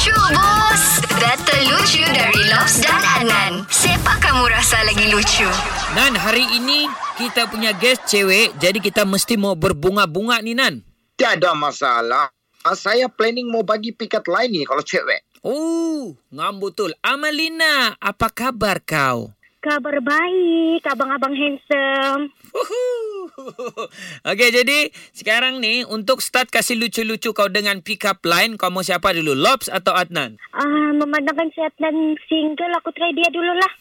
Lucu bos Data lucu dari Lobs dan Adnan Siapa kamu rasa lagi lucu? Nan, hari ini kita punya guest cewek, jadi kita mesti mau berbunga-bunga ni Nan. Tiada masalah. Ah, Saya planning mau bagi pikat lain ni kalau cewek. Oh, ngam betul. Amalina, apa kabar kau? Kabar baik, abang-abang handsome. Uhuh. Okey, jadi sekarang ni untuk start kasih lucu-lucu kau dengan pick up line, kau mau siapa dulu? Lobs atau Adnan? Ah, memandangkan si Adnan single, aku try dia dulu lah.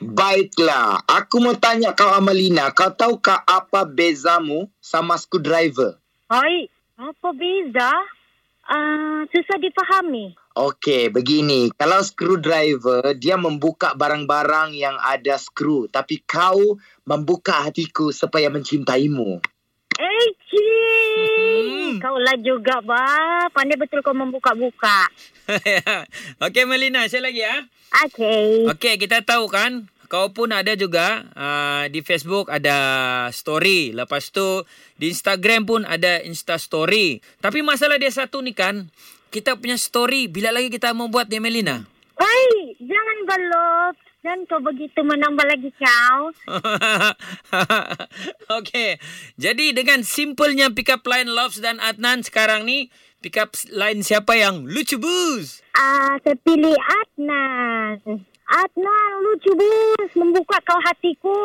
Baiklah, aku mau tanya kau Amalina, kau tahu kah apa bezamu sama screwdriver? Hai, apa beza? Ah, susah dipahami. Okey, begini. Kalau screwdriver, dia membuka barang-barang yang ada skru. Tapi kau membuka hatiku supaya mencintaimu. Eh, cik. Kau lah juga, ba. Pandai betul kau membuka-buka. Okey, Melina, saya lagi ya. Okay. Okey, kita tahu kan kau pun ada juga uh, di Facebook ada story. Lepas tu di Instagram pun ada Insta story. Tapi masalah dia satu ni kan, kita punya story bila lagi kita mau buat dia Melina? Hai, jangan balot. Dan kau begitu menambah lagi kau. Okey. Jadi dengan simpelnya pick up line Loves dan Adnan sekarang ni pick up line siapa yang lucu bus? Ah, saya pilih Adnan. Adnan, lucu bus. Membuka kau hatiku.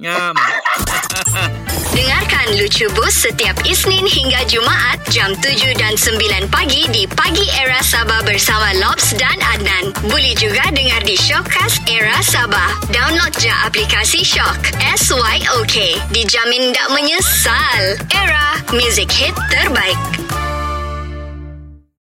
Ngam. Dengarkan Lucu Bus setiap Isnin hingga Jumaat jam 7 dan 9 pagi di Pagi Era Sabah bersama Lobs dan Adnan. Boleh juga dengar di Shockcast Era Sabah. Download je aplikasi Shock. S-Y-O-K. Dijamin tak menyesal. Era, music hit terbaik.